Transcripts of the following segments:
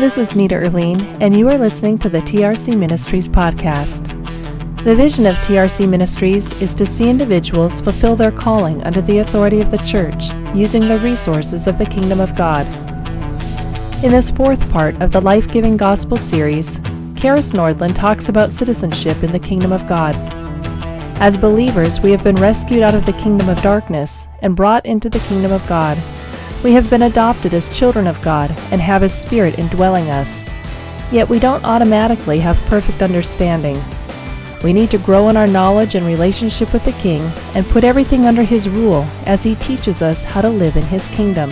This is Nita Erline, and you are listening to the TRC Ministries podcast. The vision of TRC Ministries is to see individuals fulfill their calling under the authority of the church using the resources of the kingdom of God. In this fourth part of the Life Giving Gospel series, Karis Nordland talks about citizenship in the kingdom of God. As believers, we have been rescued out of the kingdom of darkness and brought into the kingdom of God. We have been adopted as children of God and have His Spirit indwelling us. Yet we don't automatically have perfect understanding. We need to grow in our knowledge and relationship with the King and put everything under His rule as He teaches us how to live in His kingdom.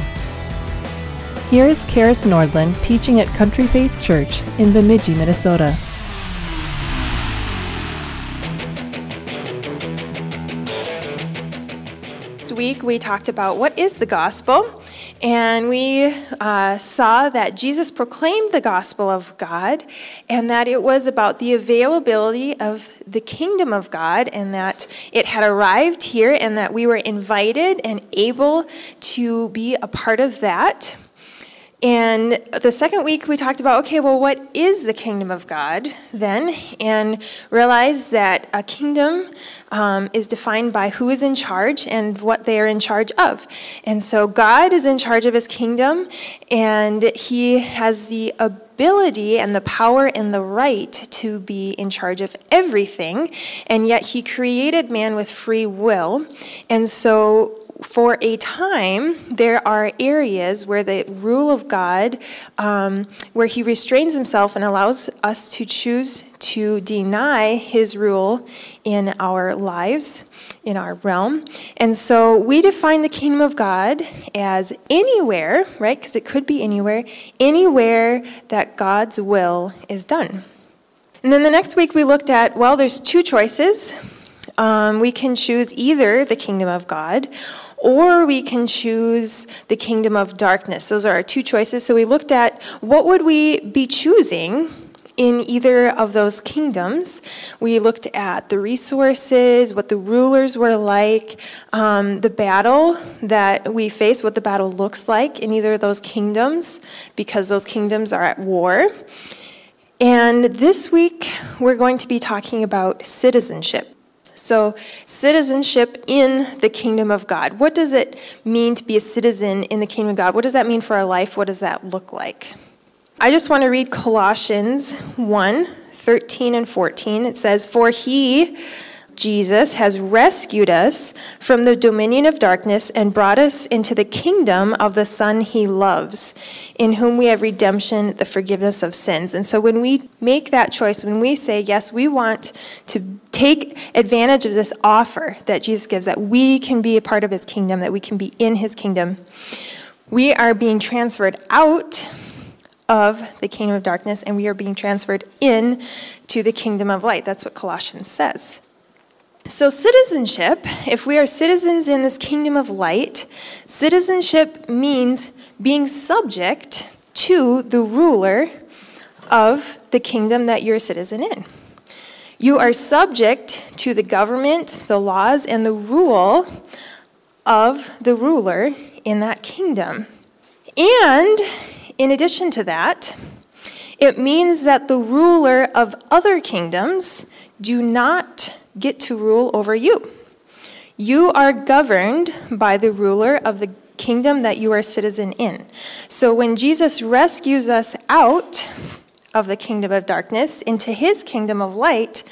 Here is Karis Nordland teaching at Country Faith Church in Bemidji, Minnesota. Last week we talked about what is the gospel and we uh, saw that Jesus proclaimed the gospel of God and that it was about the availability of the kingdom of God and that it had arrived here and that we were invited and able to be a part of that. And the second week, we talked about okay, well, what is the kingdom of God then? And realized that a kingdom um, is defined by who is in charge and what they are in charge of. And so God is in charge of his kingdom, and he has the ability and the power and the right to be in charge of everything. And yet, he created man with free will. And so, for a time, there are areas where the rule of God, um, where He restrains Himself and allows us to choose to deny His rule in our lives, in our realm. And so we define the kingdom of God as anywhere, right? Because it could be anywhere, anywhere that God's will is done. And then the next week we looked at, well, there's two choices. Um, we can choose either the kingdom of God or we can choose the kingdom of darkness. Those are our two choices. So we looked at what would we be choosing in either of those kingdoms. We looked at the resources, what the rulers were like, um, the battle that we face, what the battle looks like in either of those kingdoms, because those kingdoms are at war. And this week, we're going to be talking about citizenship. So, citizenship in the kingdom of God. What does it mean to be a citizen in the kingdom of God? What does that mean for our life? What does that look like? I just want to read Colossians 1 13 and 14. It says, For he, Jesus has rescued us from the dominion of darkness and brought us into the kingdom of the Son he loves, in whom we have redemption, the forgiveness of sins. And so when we make that choice, when we say, yes, we want to take advantage of this offer that Jesus gives, that we can be a part of his kingdom, that we can be in his kingdom, we are being transferred out of the kingdom of darkness and we are being transferred in to the kingdom of light. That's what Colossians says. So, citizenship, if we are citizens in this kingdom of light, citizenship means being subject to the ruler of the kingdom that you're a citizen in. You are subject to the government, the laws, and the rule of the ruler in that kingdom. And in addition to that, it means that the ruler of other kingdoms do not get to rule over you. You are governed by the ruler of the kingdom that you are a citizen in. So when Jesus rescues us out of the kingdom of darkness into his kingdom of light,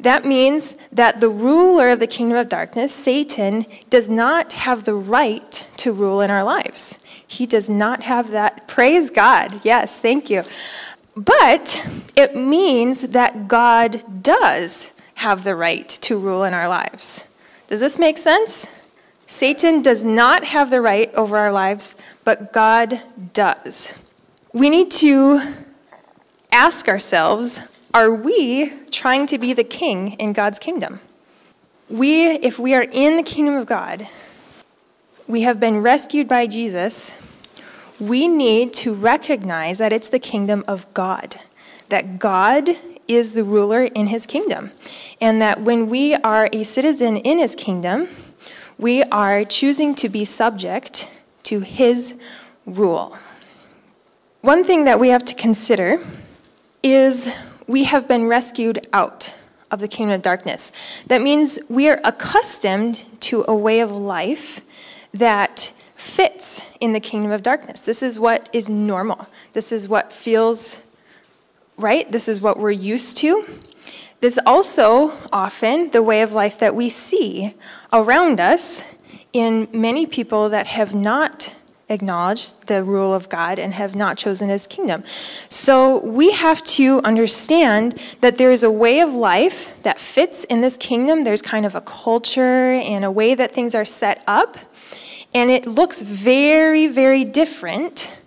that means that the ruler of the kingdom of darkness, Satan, does not have the right to rule in our lives. He does not have that. Praise God. Yes, thank you. But it means that God does have the right to rule in our lives. Does this make sense? Satan does not have the right over our lives, but God does. We need to ask ourselves are we trying to be the king in God's kingdom? We, if we are in the kingdom of God, we have been rescued by Jesus, we need to recognize that it's the kingdom of God, that God is the ruler in his kingdom. And that when we are a citizen in his kingdom, we are choosing to be subject to his rule. One thing that we have to consider is we have been rescued out of the kingdom of darkness. That means we are accustomed to a way of life that fits in the kingdom of darkness. This is what is normal. This is what feels right. This is what we're used to. This is also often the way of life that we see around us in many people that have not acknowledged the rule of God and have not chosen his kingdom. So we have to understand that there is a way of life that fits in this kingdom. There's kind of a culture and a way that things are set up. And it looks very, very different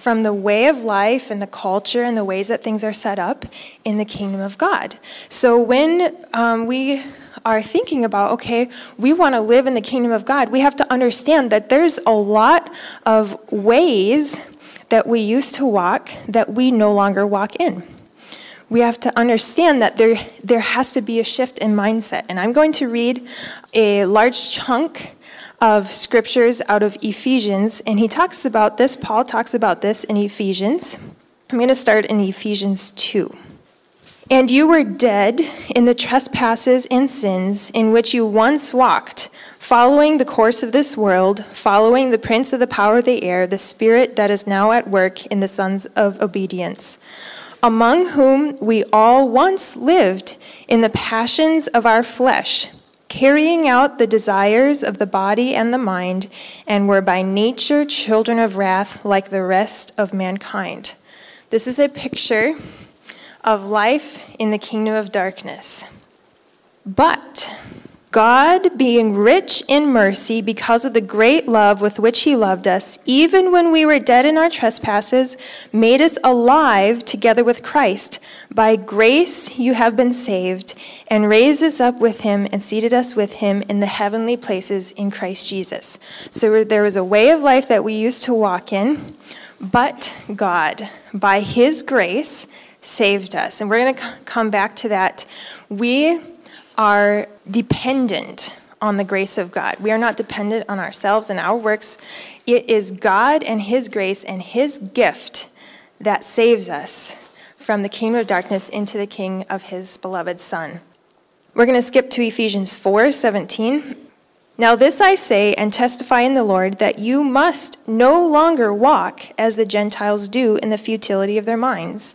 from the way of life and the culture and the ways that things are set up in the kingdom of God. So when um, we are thinking about, okay, we want to live in the kingdom of God, we have to understand that there's a lot of ways that we used to walk that we no longer walk in. We have to understand that there, there has to be a shift in mindset. And I'm going to read a large chunk of scriptures out of Ephesians, and he talks about this, Paul talks about this in Ephesians. I'm going to start in Ephesians 2. And you were dead in the trespasses and sins in which you once walked, following the course of this world, following the prince of the power of the air, the spirit that is now at work in the sons of obedience, among whom we all once lived in the passions of our flesh, carrying out the desires of the body and the mind, and were by nature children of wrath like the rest of mankind. This is a picture of life in the kingdom of darkness. But God, being rich in mercy because of the great love with which He loved us, even when we were dead in our trespasses, made us alive together with Christ. By grace you have been saved, and raised us up with Him and seated us with Him in the heavenly places in Christ Jesus. So there was a way of life that we used to walk in, but God, by His grace, saved us. And we're going to come back to that. We are dependent on the grace of God. We are not dependent on ourselves and our works. It is God and His grace and His gift that saves us from the kingdom of darkness into the king of His beloved Son. We're going to skip to Ephesians 4 17. Now, this I say and testify in the Lord that you must no longer walk as the Gentiles do in the futility of their minds.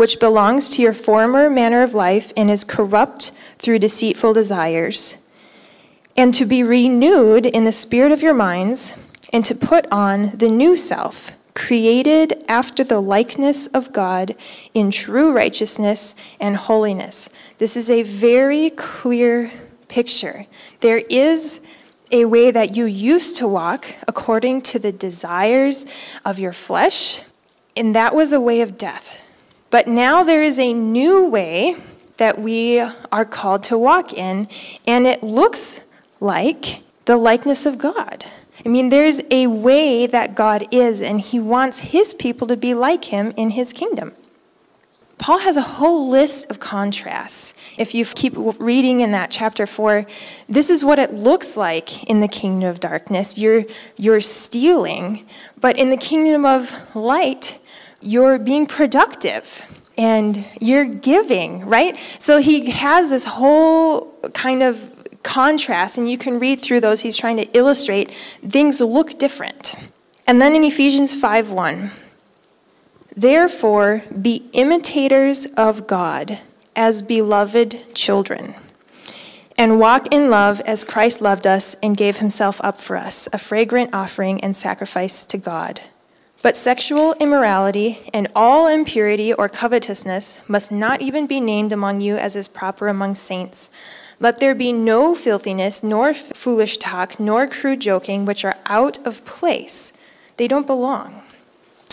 which belongs to your former manner of life and is corrupt through deceitful desires, and to be renewed in the spirit of your minds, and to put on the new self, created after the likeness of God in true righteousness and holiness. This is a very clear picture. There is a way that you used to walk according to the desires of your flesh, and that was a way of death. But now there is a new way that we are called to walk in, and it looks like the likeness of God. I mean, there's a way that God is, and He wants His people to be like Him in His kingdom. Paul has a whole list of contrasts. If you keep reading in that chapter 4, this is what it looks like in the kingdom of darkness. You're, you're stealing, but in the kingdom of light, you're being productive and you're giving, right? So he has this whole kind of contrast, and you can read through those. He's trying to illustrate things look different. And then in Ephesians 5 1, therefore be imitators of God as beloved children. And walk in love as Christ loved us and gave himself up for us, a fragrant offering and sacrifice to God. But sexual immorality and all impurity or covetousness must not even be named among you as is proper among saints. Let there be no filthiness, nor foolish talk, nor crude joking, which are out of place. They don't belong.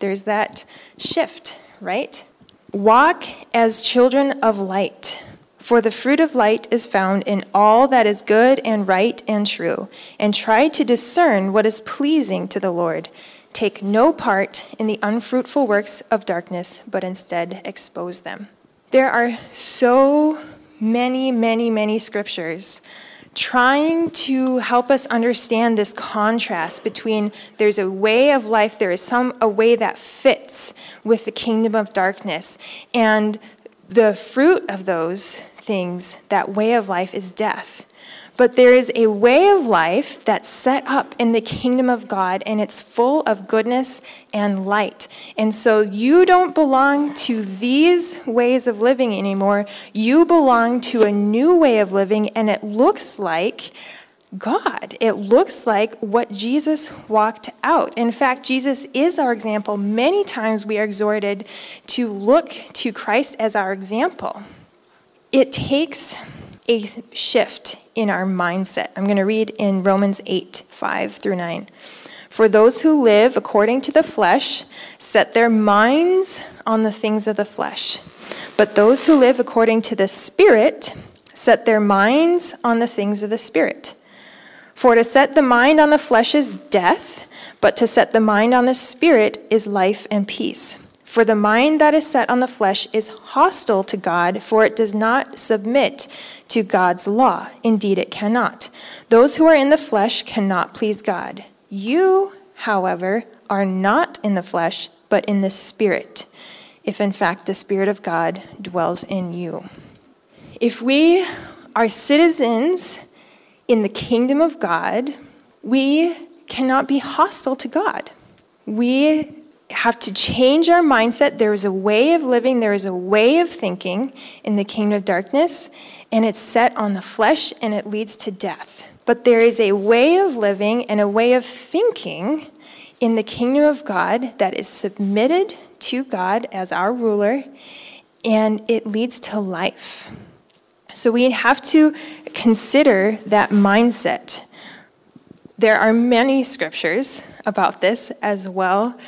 There's that shift, right? Walk as children of light. For the fruit of light is found in all that is good and right and true, and try to discern what is pleasing to the Lord. Take no part in the unfruitful works of darkness, but instead expose them. There are so many, many, many scriptures trying to help us understand this contrast between there's a way of life, there is some a way that fits with the kingdom of darkness, and the fruit of those things, that way of life, is death. But there is a way of life that's set up in the kingdom of God, and it's full of goodness and light. And so you don't belong to these ways of living anymore. You belong to a new way of living, and it looks like God. It looks like what Jesus walked out. In fact, Jesus is our example. Many times we are exhorted to look to Christ as our example. It takes a shift in our mindset. I'm going to read in Romans 8 5 through 9. For those who live according to the flesh set their minds on the things of the flesh, but those who live according to the Spirit set their minds on the things of the Spirit. For to set the mind on the flesh is death, but to set the mind on the Spirit is life and peace. For the mind that is set on the flesh is hostile to God, for it does not submit to God's law. Indeed, it cannot. Those who are in the flesh cannot please God. You, however, are not in the flesh, but in the Spirit, if in fact the Spirit of God dwells in you. If we are citizens in the kingdom of God, we cannot be hostile to God. We have to change our mindset. There is a way of living, there is a way of thinking in the kingdom of darkness, and it's set on the flesh and it leads to death. But there is a way of living and a way of thinking in the kingdom of God that is submitted to God as our ruler, and it leads to life. So we have to consider that mindset. There are many scriptures about this as well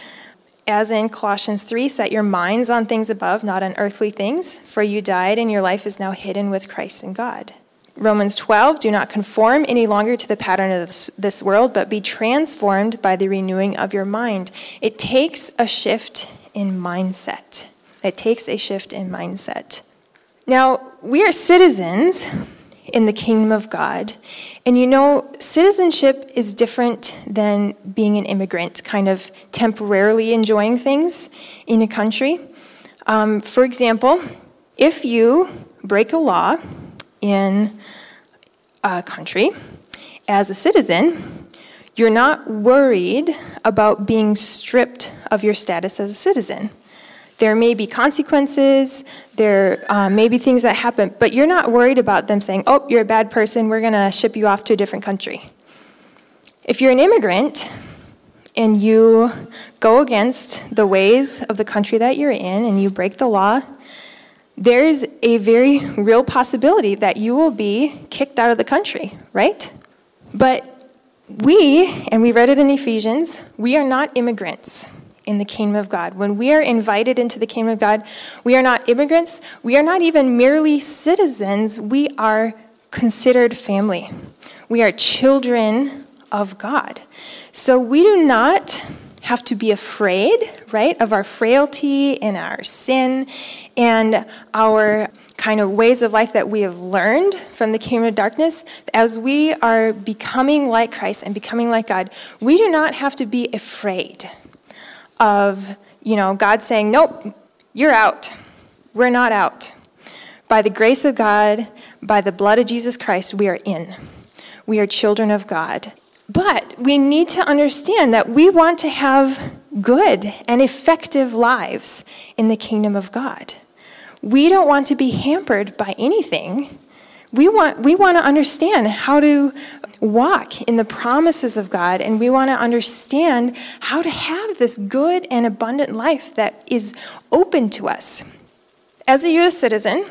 as in Colossians 3, set your minds on things above, not on earthly things, for you died and your life is now hidden with Christ in God. Romans 12, do not conform any longer to the pattern of this, world, but be transformed by the renewing of your mind. It takes a shift in mindset. It takes a shift in mindset. Now, we are citizens in the kingdom of God. And you know, citizenship is different than being an immigrant, kind of temporarily enjoying things in a country. Um, for example, if you break a law in a country as a citizen, you're not worried about being stripped of your status as a citizen. There may be consequences, there uh, may be things that happen, but you're not worried about them saying, oh, you're a bad person, we're going to ship you off to a different country. If you're an immigrant and you go against the ways of the country that you're in and you break the law, there's a very real possibility that you will be kicked out of the country, right? But we, and we read it in Ephesians, we are not immigrants in the kingdom of God. When we are invited into the kingdom of God, we are not immigrants, we are not even merely citizens, we are considered family. We are children of God. So we do not have to be afraid, right, of our frailty and our sin and our kind of ways of life that we have learned from the kingdom of darkness, as we are becoming like Christ and becoming like God, we do not have to be afraid of, you know, God saying, nope, you're out. We're not out. By the grace of God, by the blood of Jesus Christ, we are in. We are children of God. But we need to understand that we want to have good and effective lives in the kingdom of God. We don't want to be hampered by anything. We want, we want to understand how to walk in the promises of God, and we want to understand how to have this good and abundant life that is open to us. As a U.S. citizen,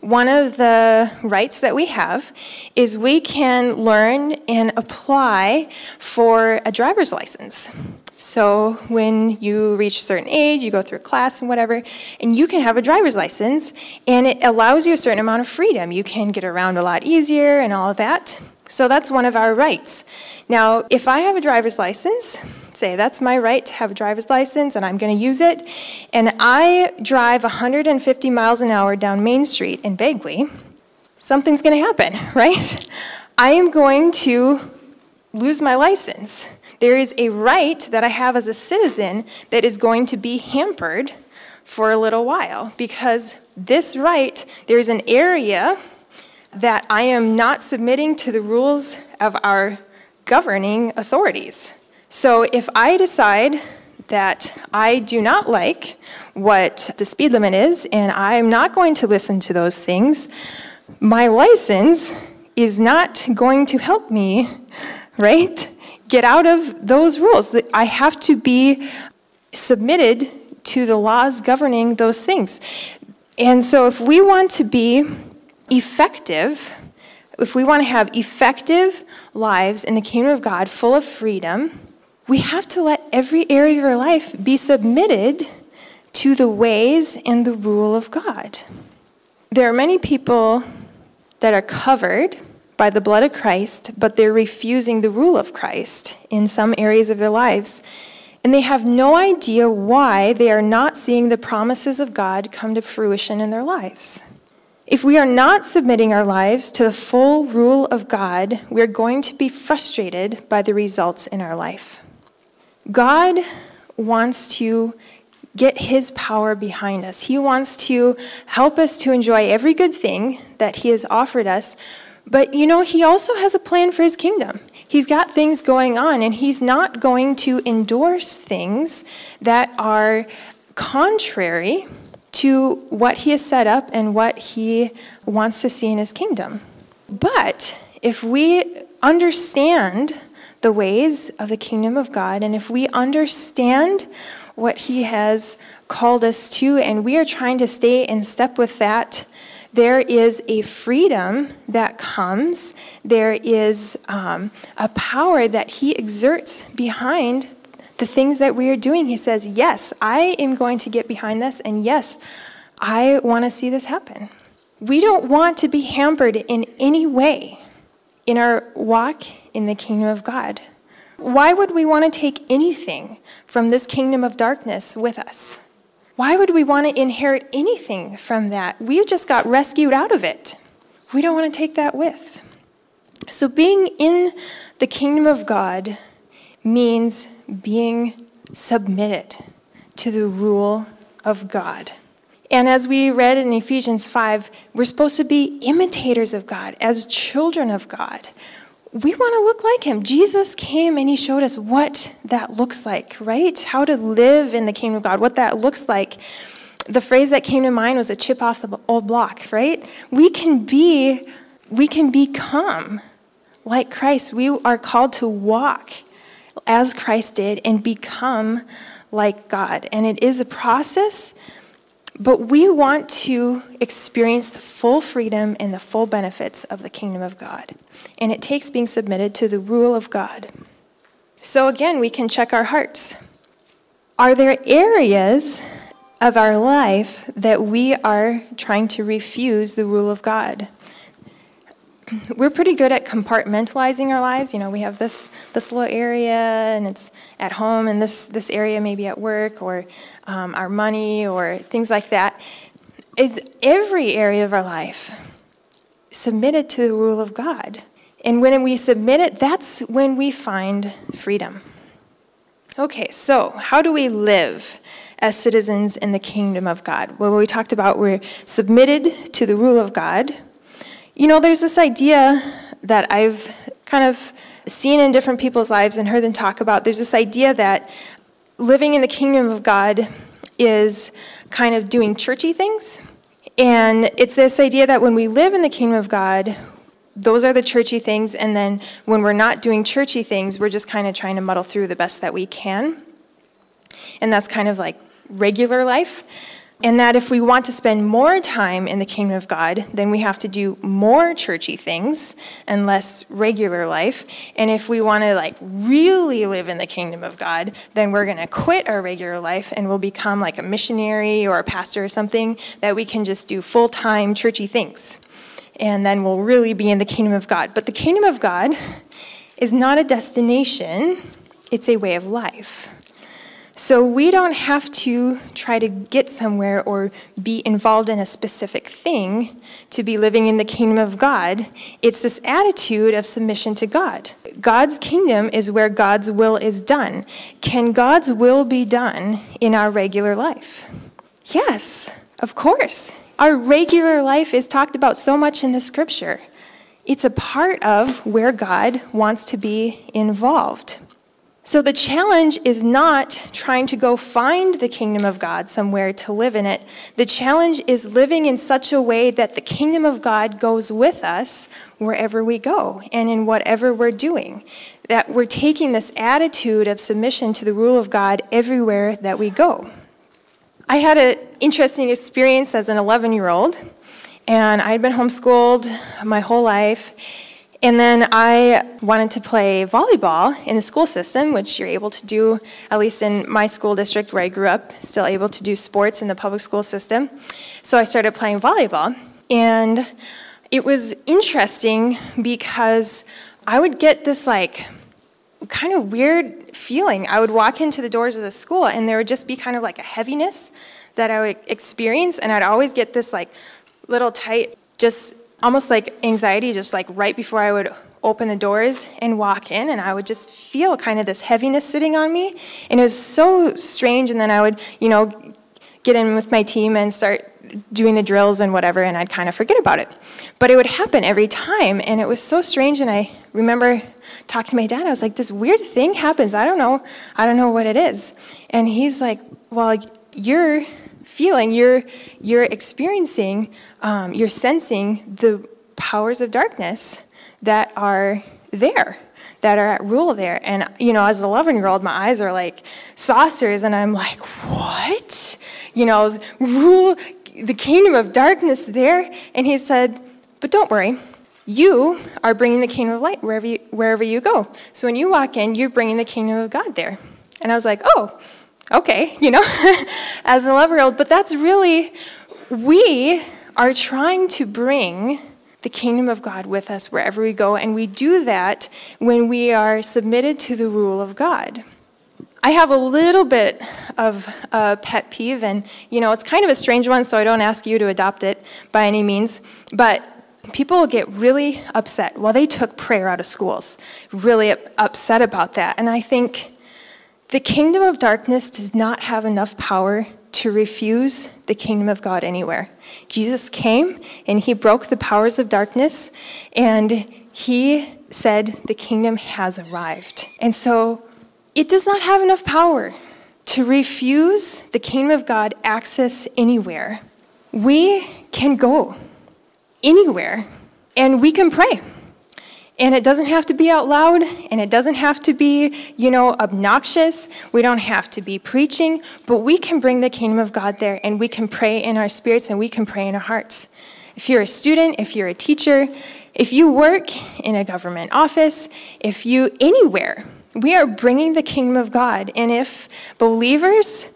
one of the rights that we have is we can learn and apply for a driver's license. So when you reach a certain age, you go through a class and whatever, and you can have a driver's license, and it allows you a certain amount of freedom. You can get around a lot easier and all of that. So that's one of our rights. Now, if I have a driver's license, say that's my right to have a driver's license and I'm going to use it, and I drive 150 miles an hour down Main Street in Bagley, something's going to happen, right? I am going to lose my license. There is a right that I have as a citizen that is going to be hampered for a little while because this right, there's an area that I am not submitting to the rules of our governing authorities. So if I decide that I do not like what the speed limit is and I'm not going to listen to those things, my license is not going to help me, right? Get out of those rules. I have to be submitted to the laws governing those things. And so if we want to be effective, if we want to have effective lives in the kingdom of God full of freedom, we have to let every area of our life be submitted to the ways and the rule of God. There are many people that are covered by the blood of Christ, but they're refusing the rule of Christ in some areas of their lives. And they have no idea why they are not seeing the promises of God come to fruition in their lives. If we are not submitting our lives to the full rule of God, we're going to be frustrated by the results in our life. God wants to get his power behind us. He wants to help us to enjoy every good thing that he has offered us. But you know, he also has a plan for his kingdom. He's got things going on, and he's not going to endorse things that are contrary to what he has set up and what he wants to see in his kingdom. But if we understand the ways of the kingdom of God, and if we understand what he has called us to, and we are trying to stay in step with that, there is a freedom that comes. There is um, a power that he exerts behind the things that we are doing. He says, Yes, I am going to get behind this, and yes, I want to see this happen. We don't want to be hampered in any way in our walk in the kingdom of God. Why would we want to take anything from this kingdom of darkness with us? Why would we want to inherit anything from that? We just got rescued out of it. We don't want to take that with. So, being in the kingdom of God means being submitted to the rule of God. And as we read in Ephesians 5, we're supposed to be imitators of God, as children of God. We want to look like him. Jesus came and he showed us what that looks like, right? How to live in the kingdom of God, what that looks like. The phrase that came to mind was a chip off the old block, right? We can be, we can become like Christ. We are called to walk as Christ did and become like God. And it is a process, but we want to experience the full freedom and the full benefits of the kingdom of God. And it takes being submitted to the rule of God. So again, we can check our hearts. Are there areas of our life that we are trying to refuse the rule of God? We're pretty good at compartmentalizing our lives. You know, we have this this little area, and it's at home, and this this area maybe at work, or um, our money, or things like that. Is every area of our life submitted to the rule of God? And when we submit it, that's when we find freedom. Okay, so how do we live as citizens in the kingdom of God? Well, we talked about we're submitted to the rule of God you know, there's this idea that I've kind of seen in different people's lives and heard them talk about. There's this idea that living in the kingdom of God is kind of doing churchy things. And it's this idea that when we live in the kingdom of God, those are the churchy things. And then when we're not doing churchy things, we're just kind of trying to muddle through the best that we can. And that's kind of like regular life. And that if we want to spend more time in the kingdom of God, then we have to do more churchy things and less regular life. And if we want to like really live in the kingdom of God, then we're going to quit our regular life and we'll become like a missionary or a pastor or something that we can just do full-time churchy things. And then we'll really be in the kingdom of God. But the kingdom of God is not a destination, it's a way of life. So we don't have to try to get somewhere or be involved in a specific thing to be living in the kingdom of God. It's this attitude of submission to God. God's kingdom is where God's will is done. Can God's will be done in our regular life? Yes, of course. Our regular life is talked about so much in the scripture. It's a part of where God wants to be involved. So the challenge is not trying to go find the kingdom of God somewhere to live in it. The challenge is living in such a way that the kingdom of God goes with us wherever we go and in whatever we're doing. That we're taking this attitude of submission to the rule of God everywhere that we go. I had an interesting experience as an 11 year old, and I'd been homeschooled my whole life. And then I wanted to play volleyball in the school system, which you're able to do, at least in my school district where I grew up, still able to do sports in the public school system. So I started playing volleyball. And it was interesting because I would get this like kind of weird feeling. I would walk into the doors of the school and there would just be kind of like a heaviness that I would experience. And I'd always get this like little tight, just almost like anxiety just like right before I would open the doors and walk in and I would just feel kind of this heaviness sitting on me. And it was so strange and then I would you know get in with my team and start doing the drills and whatever and I'd kind of forget about it. But it would happen every time and it was so strange and I remember talking to my dad I was like this weird thing happens. I don't know. I don't know what it is. And he's like well you're feeling, you're, you're experiencing, um, you're sensing the powers of darkness that are there, that are at rule there. And, you know, as an 11 year old, my eyes are like saucers, and I'm like, what? You know, rule the kingdom of darkness there. And he said, but don't worry. You are bringing the kingdom of light wherever you, wherever you go. So when you walk in, you're bringing the kingdom of God there. And I was like, oh, okay, you know, as an 11 year old. But that's really, we are trying to bring the kingdom of God with us wherever we go, and we do that when we are submitted to the rule of God. I have a little bit of a pet peeve, and you know, it's kind of a strange one, so I don't ask you to adopt it by any means. But people get really upset. Well, they took prayer out of schools, really upset about that. And I think, the kingdom of darkness does not have enough power to refuse the kingdom of God anywhere. Jesus came and he broke the powers of darkness and he said the kingdom has arrived. And so it does not have enough power to refuse the kingdom of God access anywhere. We can go anywhere and we can pray. And it doesn't have to be out loud, and it doesn't have to be, you know, obnoxious. We don't have to be preaching, but we can bring the kingdom of God there, and we can pray in our spirits, and we can pray in our hearts. If you're a student, if you're a teacher, if you work in a government office, if you anywhere, we are bringing the kingdom of God. And if believers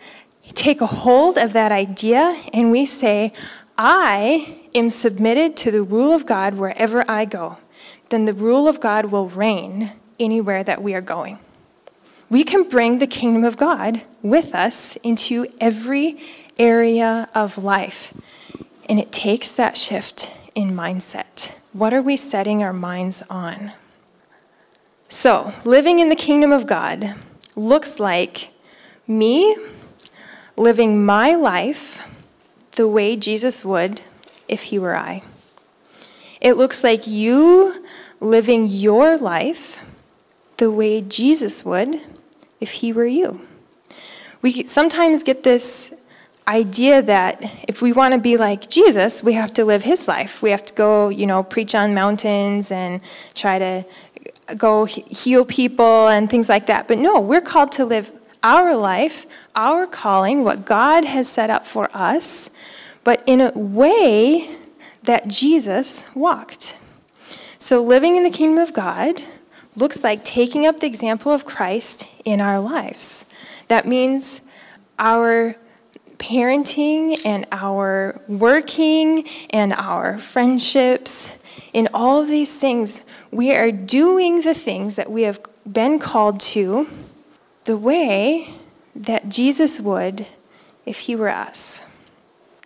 take a hold of that idea and we say, I am submitted to the rule of God wherever I go then the rule of God will reign anywhere that we are going. We can bring the kingdom of God with us into every area of life. And it takes that shift in mindset. What are we setting our minds on? So, living in the kingdom of God looks like me living my life the way Jesus would if he were I. It looks like you living your life the way Jesus would if he were you. we sometimes get this idea that if we want to be like Jesus, we have to live his life. We have to go, you know, preach on mountains and try to go heal people and things like that. But no, we're called to live our life, our calling, what God has set up for us, but in a way that Jesus walked. So living in the kingdom of God looks like taking up the example of Christ in our lives. That means our parenting and our working and our friendships, in all of these things, we are doing the things that we have been called to the way that Jesus would if he were us.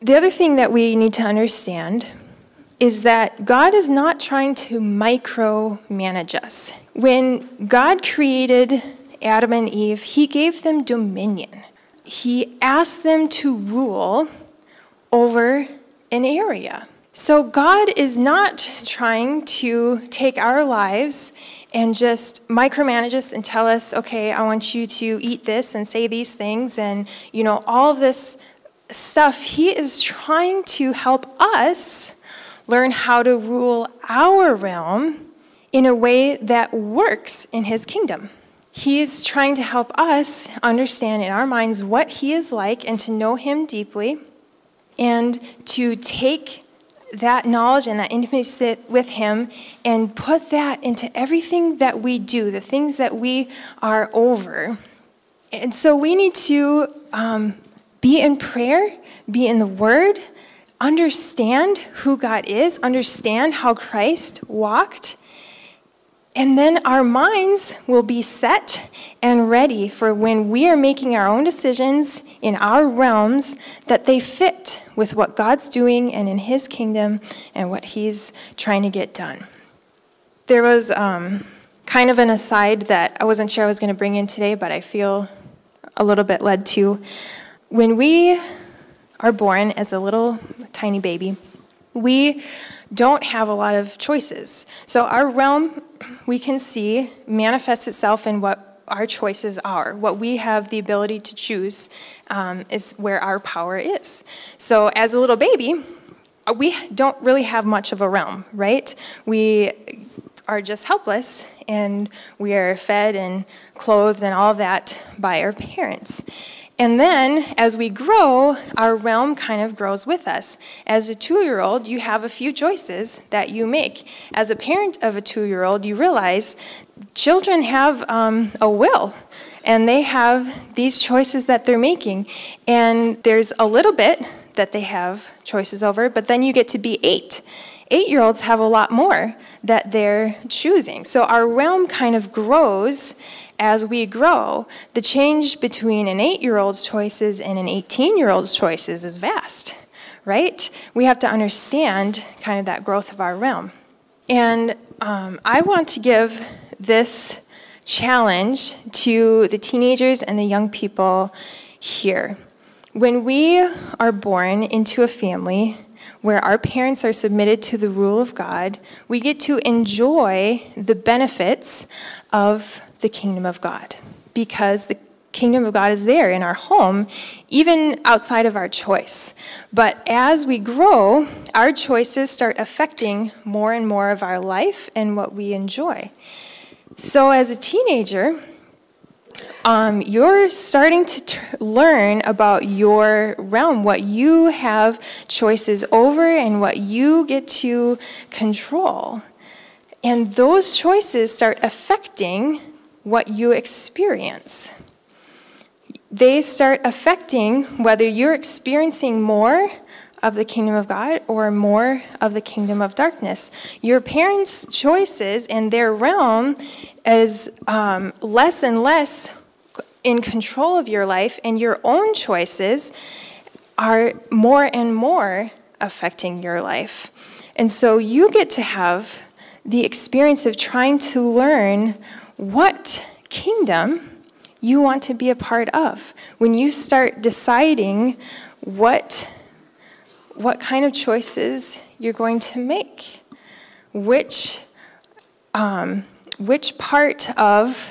The other thing that we need to understand is that God is not trying to micromanage us. When God created Adam and Eve, He gave them dominion. He asked them to rule over an area. So God is not trying to take our lives and just micromanage us and tell us, okay, I want you to eat this and say these things and, you know, all this stuff. He is trying to help us learn how to rule our realm in a way that works in His kingdom. He is trying to help us understand in our minds what He is like and to know Him deeply and to take that knowledge and that intimacy with Him and put that into everything that we do, the things that we are over. And so we need to um, be in prayer, be in the Word, understand who God is, understand how Christ walked, and then our minds will be set and ready for when we are making our own decisions in our realms that they fit with what God's doing and in His kingdom and what He's trying to get done. There was um, kind of an aside that I wasn't sure I was going to bring in today, but I feel a little bit led to. When we are born as a little tiny baby, we don't have a lot of choices. So our realm, we can see, manifests itself in what our choices are. What we have the ability to choose um, is where our power is. So as a little baby, we don't really have much of a realm, right? We are just helpless and we are fed and clothed and all that by our parents. And then as we grow, our realm kind of grows with us. As a two year old, you have a few choices that you make. As a parent of a two year old, you realize children have um, a will and they have these choices that they're making. And there's a little bit that they have choices over, but then you get to be eight. Eight year olds have a lot more that they're choosing. So our realm kind of grows as we grow, the change between an eight year old's choices and an 18 year old's choices is vast, right? We have to understand kind of that growth of our realm. And um, I want to give this challenge to the teenagers and the young people here. When we are born into a family where our parents are submitted to the rule of God, we get to enjoy the benefits of the kingdom of God because the kingdom of God is there in our home, even outside of our choice. But as we grow, our choices start affecting more and more of our life and what we enjoy. So, as a teenager, um, you're starting to t- learn about your realm, what you have choices over, and what you get to control. And those choices start affecting what you experience. They start affecting whether you're experiencing more of the kingdom of God or more of the kingdom of darkness. Your parents' choices and their realm is um, less and less in control of your life, and your own choices are more and more affecting your life. And so you get to have the experience of trying to learn what kingdom you want to be a part of. When you start deciding what, what kind of choices you're going to make, which, um, which part of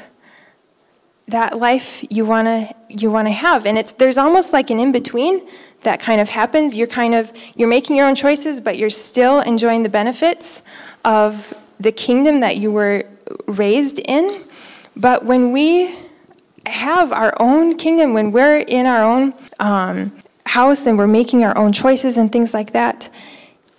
that life you want to you want to have. And it's there's almost like an in between that kind of happens. You're kind of you're making your own choices but you're still enjoying the benefits of the kingdom that you were raised in. But when we have our own kingdom when we're in our own um, house and we're making our own choices and things like that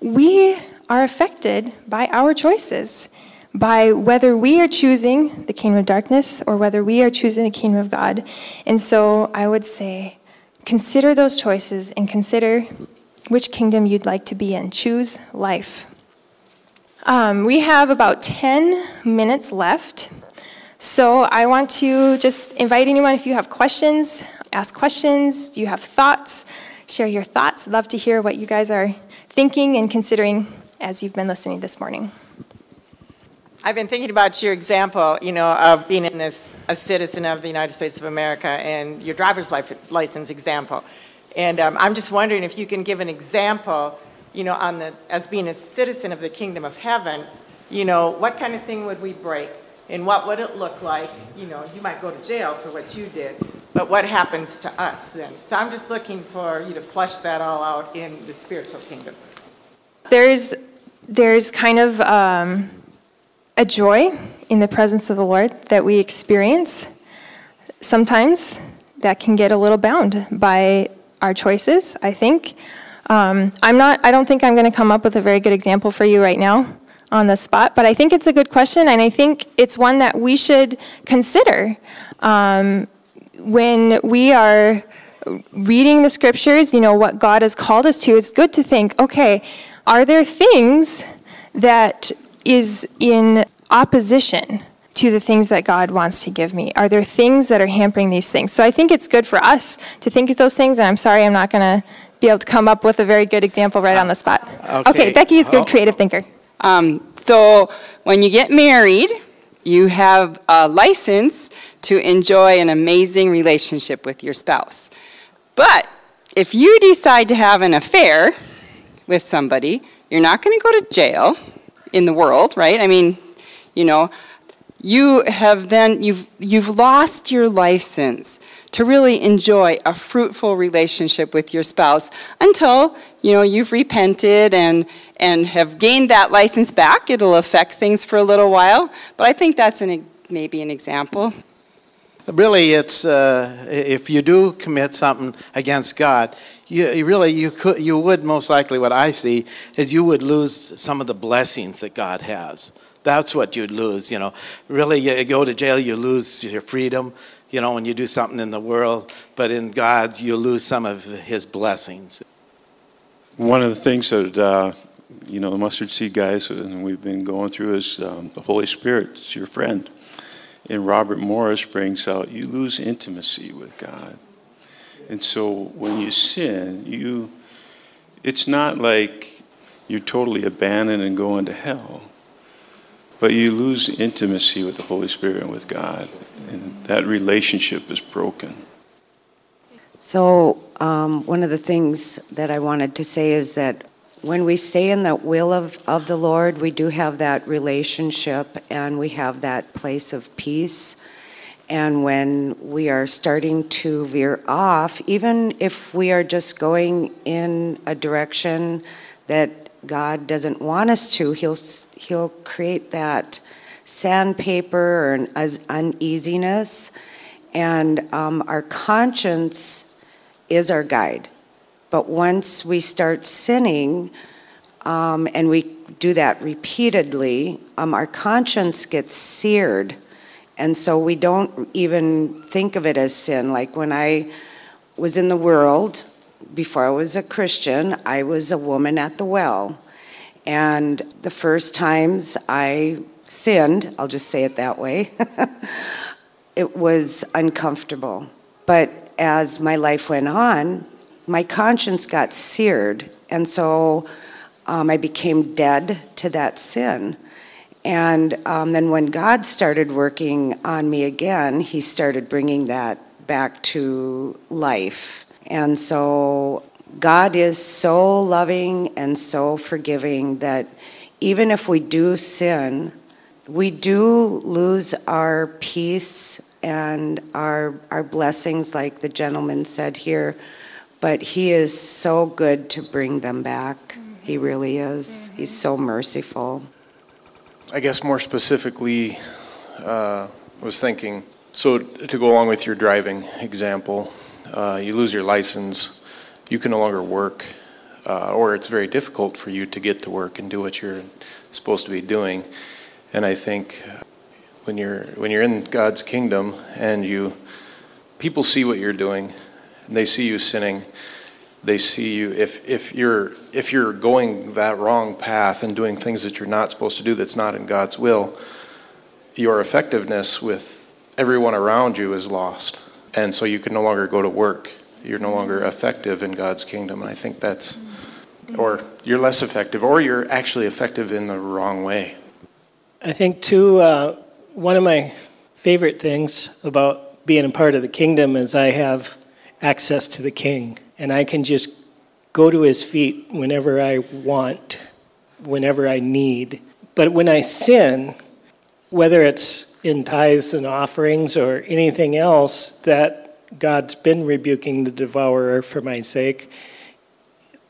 we are affected by our choices by whether we are choosing the kingdom of darkness or whether we are choosing the kingdom of God. And so I would say, consider those choices and consider which kingdom you'd like to be in. Choose life. Um, we have about 10 minutes left. So I want to just invite anyone, if you have questions, ask questions. Do you have thoughts? Share your thoughts. Love to hear what you guys are thinking and considering as you've been listening this morning. I've been thinking about your example, you know, of being in this, a citizen of the United States of America and your driver's license example. And um, I'm just wondering if you can give an example, you know, on the, as being a citizen of the kingdom of heaven, you know, what kind of thing would we break? And what would it look like? You know, you might go to jail for what you did, but what happens to us then? So I'm just looking for you to flesh that all out in the spiritual kingdom. There's, there's kind of, um, a joy in the presence of the Lord that we experience. Sometimes that can get a little bound by our choices, I think. Um, I'm not, I don't think I'm going to come up with a very good example for you right now on the spot, but I think it's a good question, and I think it's one that we should consider um, when we are reading the scriptures, you know, what God has called us to. It's good to think, okay, are there things that is in opposition to the things that God wants to give me? Are there things that are hampering these things? So I think it's good for us to think of those things, and I'm sorry I'm not going to be able to come up with a very good example right on the spot. Okay, okay Becky is a good, oh. creative thinker. Um, so when you get married, you have a license to enjoy an amazing relationship with your spouse. But if you decide to have an affair with somebody, you're not going to go to jail in the world, right? I mean, you know, you have then you've you've lost your license to really enjoy a fruitful relationship with your spouse until you know you've repented and and have gained that license back it'll affect things for a little while but i think that's an, maybe an example really it's uh, if you do commit something against god you, you, really you could you would most likely what I see is you would lose some of the blessings that God has. That's what you'd lose. You know, really you go to jail, you lose your freedom. You know, when you do something in the world, but in God, you lose some of His blessings. One of the things that uh, you know the mustard seed guys and we've been going through is um, the Holy Spirit. It's your friend. And Robert Morris brings out you lose intimacy with God. And so when you sin, you it's not like you're totally abandoned and going to hell. But you lose intimacy with the Holy Spirit and with God, and that relationship is broken. So, um, one of the things that I wanted to say is that when we stay in the will of, of the Lord, we do have that relationship and we have that place of peace. And when we are starting to veer off, even if we are just going in a direction that God doesn't want us to, He'll, he'll create that sandpaper or an uneasiness. And um, our conscience is our guide. But once we start sinning, um, and we do that repeatedly, um, our conscience gets seared and so we don't even think of it as sin. Like when I was in the world, before I was a Christian, I was a woman at the well. And the first times I sinned, I'll just say it that way, it was uncomfortable. But as my life went on, my conscience got seared. And so um, I became dead to that sin. And um, then when God started working on me again, He started bringing that back to life. And so God is so loving and so forgiving that even if we do sin, we do lose our peace and our, our blessings, like the gentleman said here, but He is so good to bring them back. He really is. He's so merciful. I guess more specifically, uh, was thinking, so to go along with your driving example, uh, you lose your license, you can no longer work, uh, or it's very difficult for you to get to work and do what you're supposed to be doing. And I think when you're when you're in God's kingdom and you people see what you're doing, and they see you sinning, they see you if if you're if you're going that wrong path and doing things that you're not supposed to do that's not in God's will, your effectiveness with everyone around you is lost. And so you can no longer go to work. You're no longer effective in God's kingdom. And I think that's, or you're less effective, or you're actually effective in the wrong way. I think, too, uh, one of my favorite things about being a part of the kingdom is I have access to the king. And I can just go to his feet whenever I want, whenever I need. But when I sin, whether it's in tithes and offerings or anything else that God's been rebuking the devourer for my sake,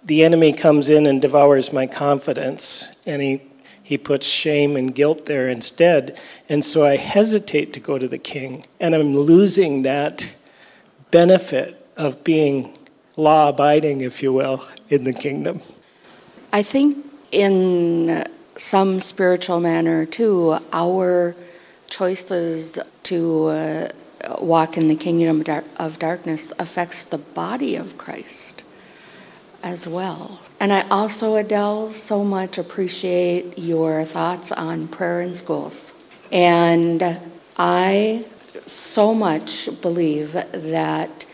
the enemy comes in and devours my confidence and he he puts shame and guilt there instead. And so I hesitate to go to the king. And I'm losing that benefit of being law abiding, if you will, in the kingdom. I think in some spiritual manner, too, our choices to uh, walk in the kingdom of darkness affects the body of Christ as well. And I also, Adele, so much appreciate your thoughts on prayer in schools. And I so much believe that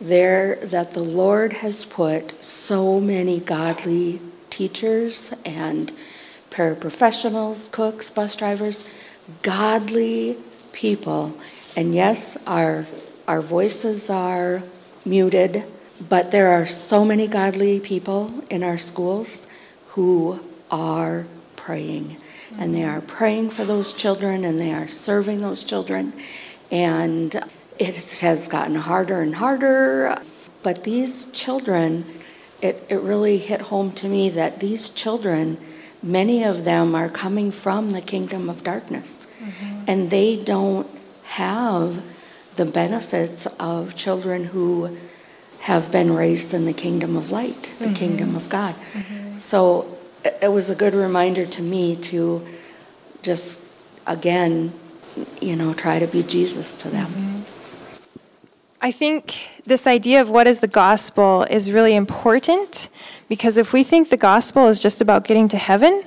there that the Lord has put so many godly teachers and paraprofessionals, cooks, bus drivers, godly people. And yes, our our voices are muted but there are so many godly people in our schools who are praying. And they are praying for those children and they are serving those children. And it has gotten harder and harder. But these children, it, it really hit home to me that these children, many of them are coming from the kingdom of darkness. Mm-hmm. And they don't have the benefits of children who have been raised in the kingdom of light, the mm-hmm. kingdom of God. Mm-hmm. So it was a good reminder to me to just, again, you know, try to be Jesus to them. I think this idea of what is the gospel is really important because if we think the gospel is just about getting to heaven,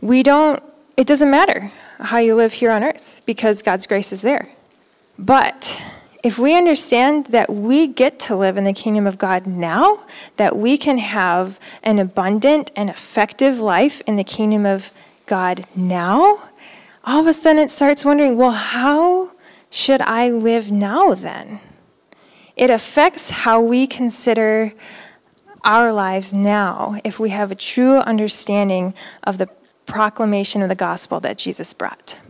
we don't, it doesn't matter how you live here on earth because God's grace is there. But if we understand that we get to live in the kingdom of God now, that we can have an abundant and effective life in the kingdom of God now, all of a sudden it starts wondering, well, how should I live now then? It affects how we consider our lives now if we have a true understanding of the proclamation of the gospel that Jesus brought.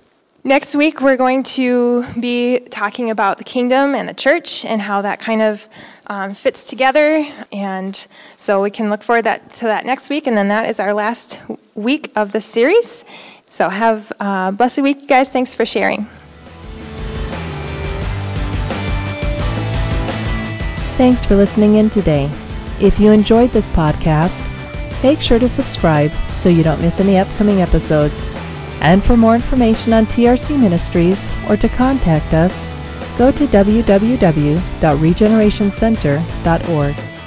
Next week, we're going to be talking about the kingdom and the church and how that kind of um, fits together. And so we can look forward that, to that next week. And then that is our last week of the series. So have a blessed week, you guys. Thanks for sharing. Thanks for listening in today. If you enjoyed this podcast, make sure to subscribe so you don't miss any upcoming episodes. And for more information on TRC Ministries or to contact us, go to www.regenerationcenter.org.